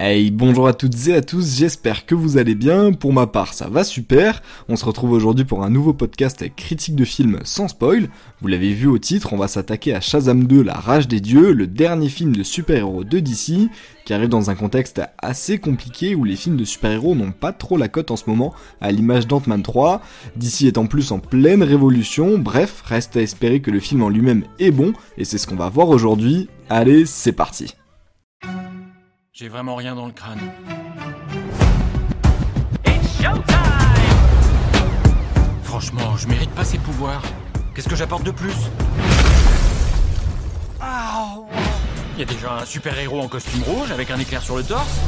Hey, bonjour à toutes et à tous, j'espère que vous allez bien. Pour ma part, ça va super. On se retrouve aujourd'hui pour un nouveau podcast critique de film sans spoil. Vous l'avez vu au titre, on va s'attaquer à Shazam 2, La Rage des Dieux, le dernier film de super-héros de DC, qui arrive dans un contexte assez compliqué où les films de super-héros n'ont pas trop la cote en ce moment, à l'image d'Ant-Man 3. DC est en plus en pleine révolution, bref, reste à espérer que le film en lui-même est bon, et c'est ce qu'on va voir aujourd'hui. Allez, c'est parti. J'ai vraiment rien dans le crâne. Franchement, je mérite pas ces pouvoirs. Qu'est-ce que j'apporte de plus? Il y a déjà un super-héros en costume rouge avec un éclair sur le torse.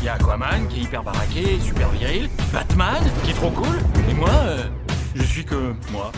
Il y a Aquaman qui est hyper baraqué, super viril. Batman qui est trop cool. Et moi, euh, je suis que moi.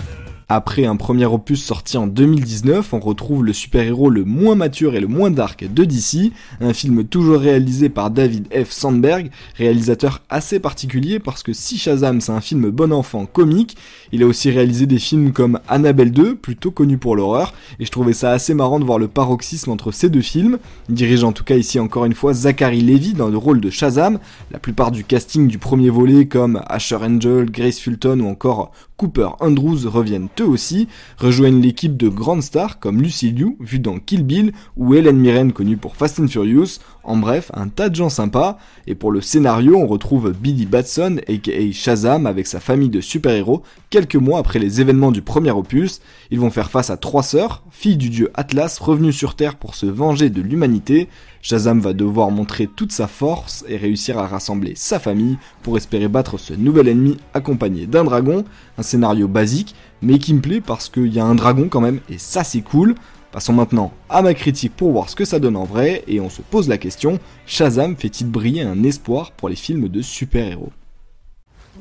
Après un premier opus sorti en 2019, on retrouve le super-héros le moins mature et le moins dark de DC, un film toujours réalisé par David F. Sandberg, réalisateur assez particulier parce que si Shazam c'est un film bon enfant comique, il a aussi réalisé des films comme Annabelle 2, plutôt connu pour l'horreur, et je trouvais ça assez marrant de voir le paroxysme entre ces deux films. Il en tout cas ici encore une fois Zachary Levy dans le rôle de Shazam, la plupart du casting du premier volet comme Asher Angel, Grace Fulton ou encore Cooper Andrews reviennent eux aussi, rejoignent l'équipe de grandes stars comme Lucy Liu, vue dans Kill Bill, ou Helen Mirren connue pour Fast and Furious, en bref, un tas de gens sympas, et pour le scénario, on retrouve Billy Batson, aka Shazam, avec sa famille de super-héros, quelques mois après les événements du premier opus, ils vont faire face à trois sœurs, filles du dieu Atlas revenues sur Terre pour se venger de l'humanité, Shazam va devoir montrer toute sa force et réussir à rassembler sa famille pour espérer battre ce nouvel ennemi accompagné d'un dragon, scénario basique, mais qui me plaît parce qu'il y a un dragon quand même, et ça c'est cool. Passons maintenant à ma critique pour voir ce que ça donne en vrai, et on se pose la question, Shazam fait-il briller un espoir pour les films de super-héros?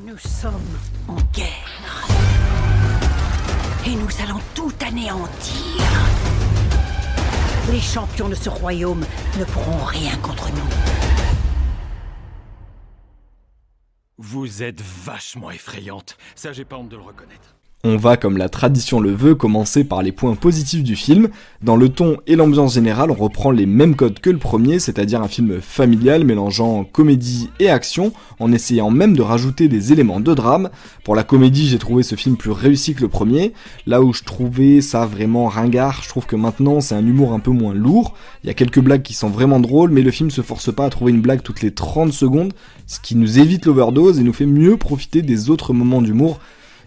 Nous sommes en guerre. Et nous allons tout anéantir. Les champions de ce royaume ne pourront rien contre nous. Vous êtes vachement effrayante. Ça, j'ai pas honte de le reconnaître. On va, comme la tradition le veut, commencer par les points positifs du film. Dans le ton et l'ambiance générale, on reprend les mêmes codes que le premier, c'est-à-dire un film familial mélangeant comédie et action, en essayant même de rajouter des éléments de drame. Pour la comédie, j'ai trouvé ce film plus réussi que le premier. Là où je trouvais ça vraiment ringard, je trouve que maintenant c'est un humour un peu moins lourd. Il y a quelques blagues qui sont vraiment drôles, mais le film se force pas à trouver une blague toutes les 30 secondes, ce qui nous évite l'overdose et nous fait mieux profiter des autres moments d'humour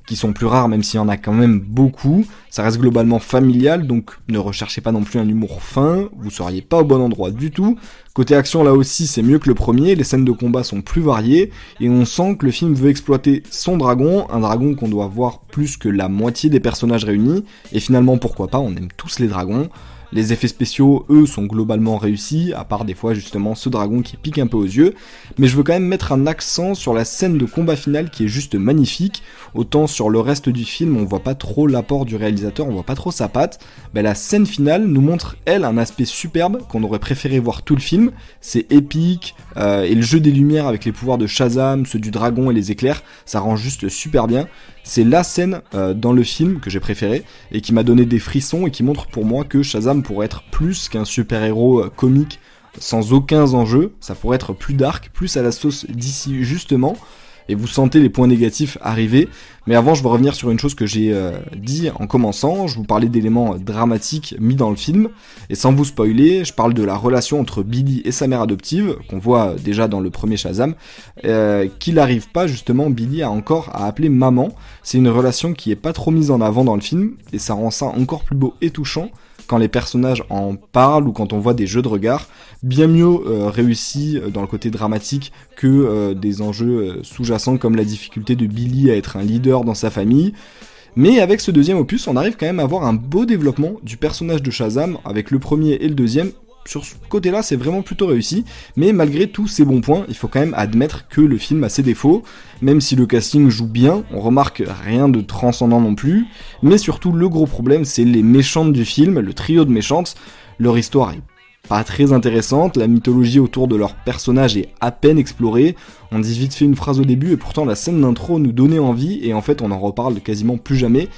qui sont plus rares même s'il y en a quand même beaucoup. Ça reste globalement familial, donc ne recherchez pas non plus un humour fin, vous seriez pas au bon endroit du tout. Côté action là aussi c'est mieux que le premier, les scènes de combat sont plus variées, et on sent que le film veut exploiter son dragon, un dragon qu'on doit voir plus que la moitié des personnages réunis, et finalement pourquoi pas, on aime tous les dragons. Les effets spéciaux, eux, sont globalement réussis, à part des fois justement ce dragon qui pique un peu aux yeux. Mais je veux quand même mettre un accent sur la scène de combat final qui est juste magnifique. Autant sur le reste du film, on voit pas trop l'apport du réalisateur, on voit pas trop sa patte. Mais la scène finale nous montre, elle, un aspect superbe qu'on aurait préféré voir tout le film. C'est épique, euh, et le jeu des lumières avec les pouvoirs de Shazam, ceux du dragon et les éclairs, ça rend juste super bien. C'est la scène euh, dans le film que j'ai préféré et qui m'a donné des frissons et qui montre pour moi que Shazam pourrait être plus qu'un super-héros euh, comique sans aucun enjeu. Ça pourrait être plus dark, plus à la sauce d'ici justement et vous sentez les points négatifs arriver. Mais avant, je veux revenir sur une chose que j'ai euh, dit en commençant. Je vous parlais d'éléments euh, dramatiques mis dans le film. Et sans vous spoiler, je parle de la relation entre Billy et sa mère adoptive, qu'on voit euh, déjà dans le premier Shazam, qu'il n'arrive pas justement, Billy, a encore à appeler maman. C'est une relation qui est pas trop mise en avant dans le film, et ça rend ça encore plus beau et touchant quand les personnages en parlent ou quand on voit des jeux de regard, bien mieux euh, réussis euh, dans le côté dramatique que euh, des enjeux sous-jacents comme la difficulté de Billy à être un leader dans sa famille. Mais avec ce deuxième opus, on arrive quand même à avoir un beau développement du personnage de Shazam, avec le premier et le deuxième, sur ce côté-là, c'est vraiment plutôt réussi. Mais malgré tous ces bons points, il faut quand même admettre que le film a ses défauts. Même si le casting joue bien, on remarque rien de transcendant non plus. Mais surtout, le gros problème, c'est les méchantes du film, le trio de méchantes. Leur histoire est pas très intéressante, la mythologie autour de leur personnage est à peine explorée, on dit vite fait une phrase au début et pourtant la scène d'intro nous donnait envie et en fait on en reparle quasiment plus jamais.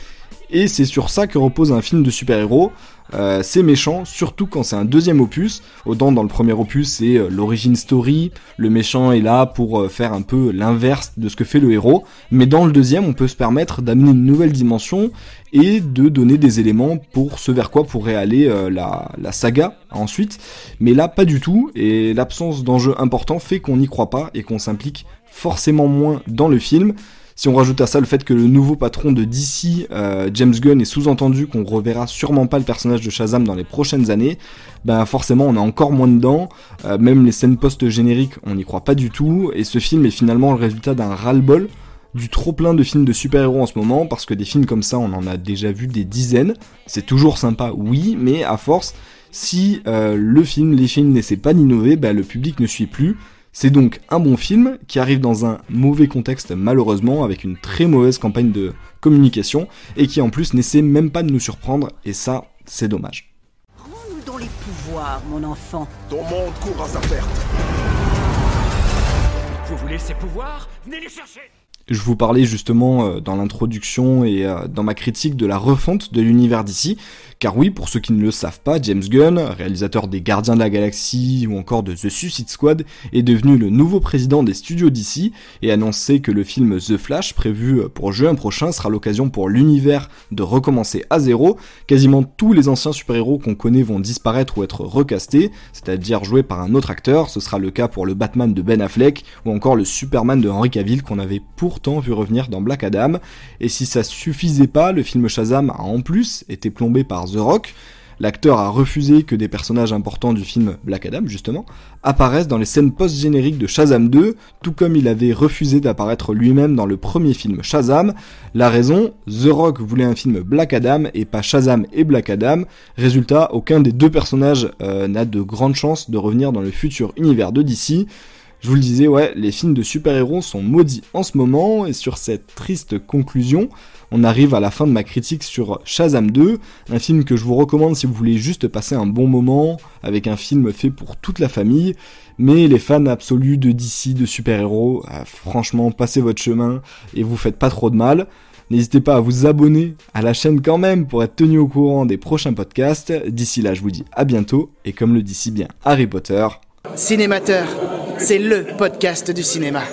Et c'est sur ça que repose un film de super-héros. Euh, c'est méchant, surtout quand c'est un deuxième opus. Autant dans le premier opus, c'est euh, l'origine story, le méchant est là pour euh, faire un peu l'inverse de ce que fait le héros. Mais dans le deuxième, on peut se permettre d'amener une nouvelle dimension et de donner des éléments pour ce vers quoi pourrait aller la, la, saga ensuite. Mais là, pas du tout, et l'absence d'enjeux importants fait qu'on n'y croit pas et qu'on s'implique forcément moins dans le film. Si on rajoute à ça le fait que le nouveau patron de DC, euh, James Gunn, est sous-entendu qu'on reverra sûrement pas le personnage de Shazam dans les prochaines années, ben forcément on est encore moins dedans. Euh, même les scènes post-génériques, on n'y croit pas du tout. Et ce film est finalement le résultat d'un ras-le-bol du trop plein de films de super-héros en ce moment, parce que des films comme ça, on en a déjà vu des dizaines. C'est toujours sympa, oui, mais à force, si euh, le film, les films n'essaient pas d'innover, ben, le public ne suit plus. C'est donc un bon film qui arrive dans un mauvais contexte malheureusement avec une très mauvaise campagne de communication et qui en plus n'essaie même pas de nous surprendre et ça c'est dommage. Rends-nous dans les pouvoirs mon enfant. Ton monde court à sa perte. Vous voulez ces pouvoirs? Venez les chercher je vous parlais justement euh, dans l'introduction et euh, dans ma critique de la refonte de l'univers d'ici, car oui, pour ceux qui ne le savent pas, James Gunn, réalisateur des Gardiens de la Galaxie ou encore de The Suicide Squad, est devenu le nouveau président des studios d'ici et annoncé que le film The Flash, prévu pour juin prochain, sera l'occasion pour l'univers de recommencer à zéro. Quasiment tous les anciens super-héros qu'on connaît vont disparaître ou être recastés, c'est-à-dire joués par un autre acteur. Ce sera le cas pour le Batman de Ben Affleck ou encore le Superman de Henry Cavill qu'on avait vu revenir dans Black Adam. Et si ça suffisait pas, le film Shazam a en plus été plombé par The Rock, l'acteur a refusé que des personnages importants du film Black Adam, justement, apparaissent dans les scènes post-génériques de Shazam 2, tout comme il avait refusé d'apparaître lui-même dans le premier film Shazam. La raison, The Rock voulait un film Black Adam et pas Shazam et Black Adam. Résultat, aucun des deux personnages euh, n'a de grandes chances de revenir dans le futur univers de DC. Je vous le disais, ouais, les films de super-héros sont maudits en ce moment, et sur cette triste conclusion, on arrive à la fin de ma critique sur Shazam 2, un film que je vous recommande si vous voulez juste passer un bon moment, avec un film fait pour toute la famille, mais les fans absolus de DC, de super-héros, euh, franchement, passez votre chemin, et vous faites pas trop de mal. N'hésitez pas à vous abonner à la chaîne quand même pour être tenu au courant des prochains podcasts. D'ici là, je vous dis à bientôt, et comme le dit si bien Harry Potter, Cinémateur, c'est le podcast du cinéma.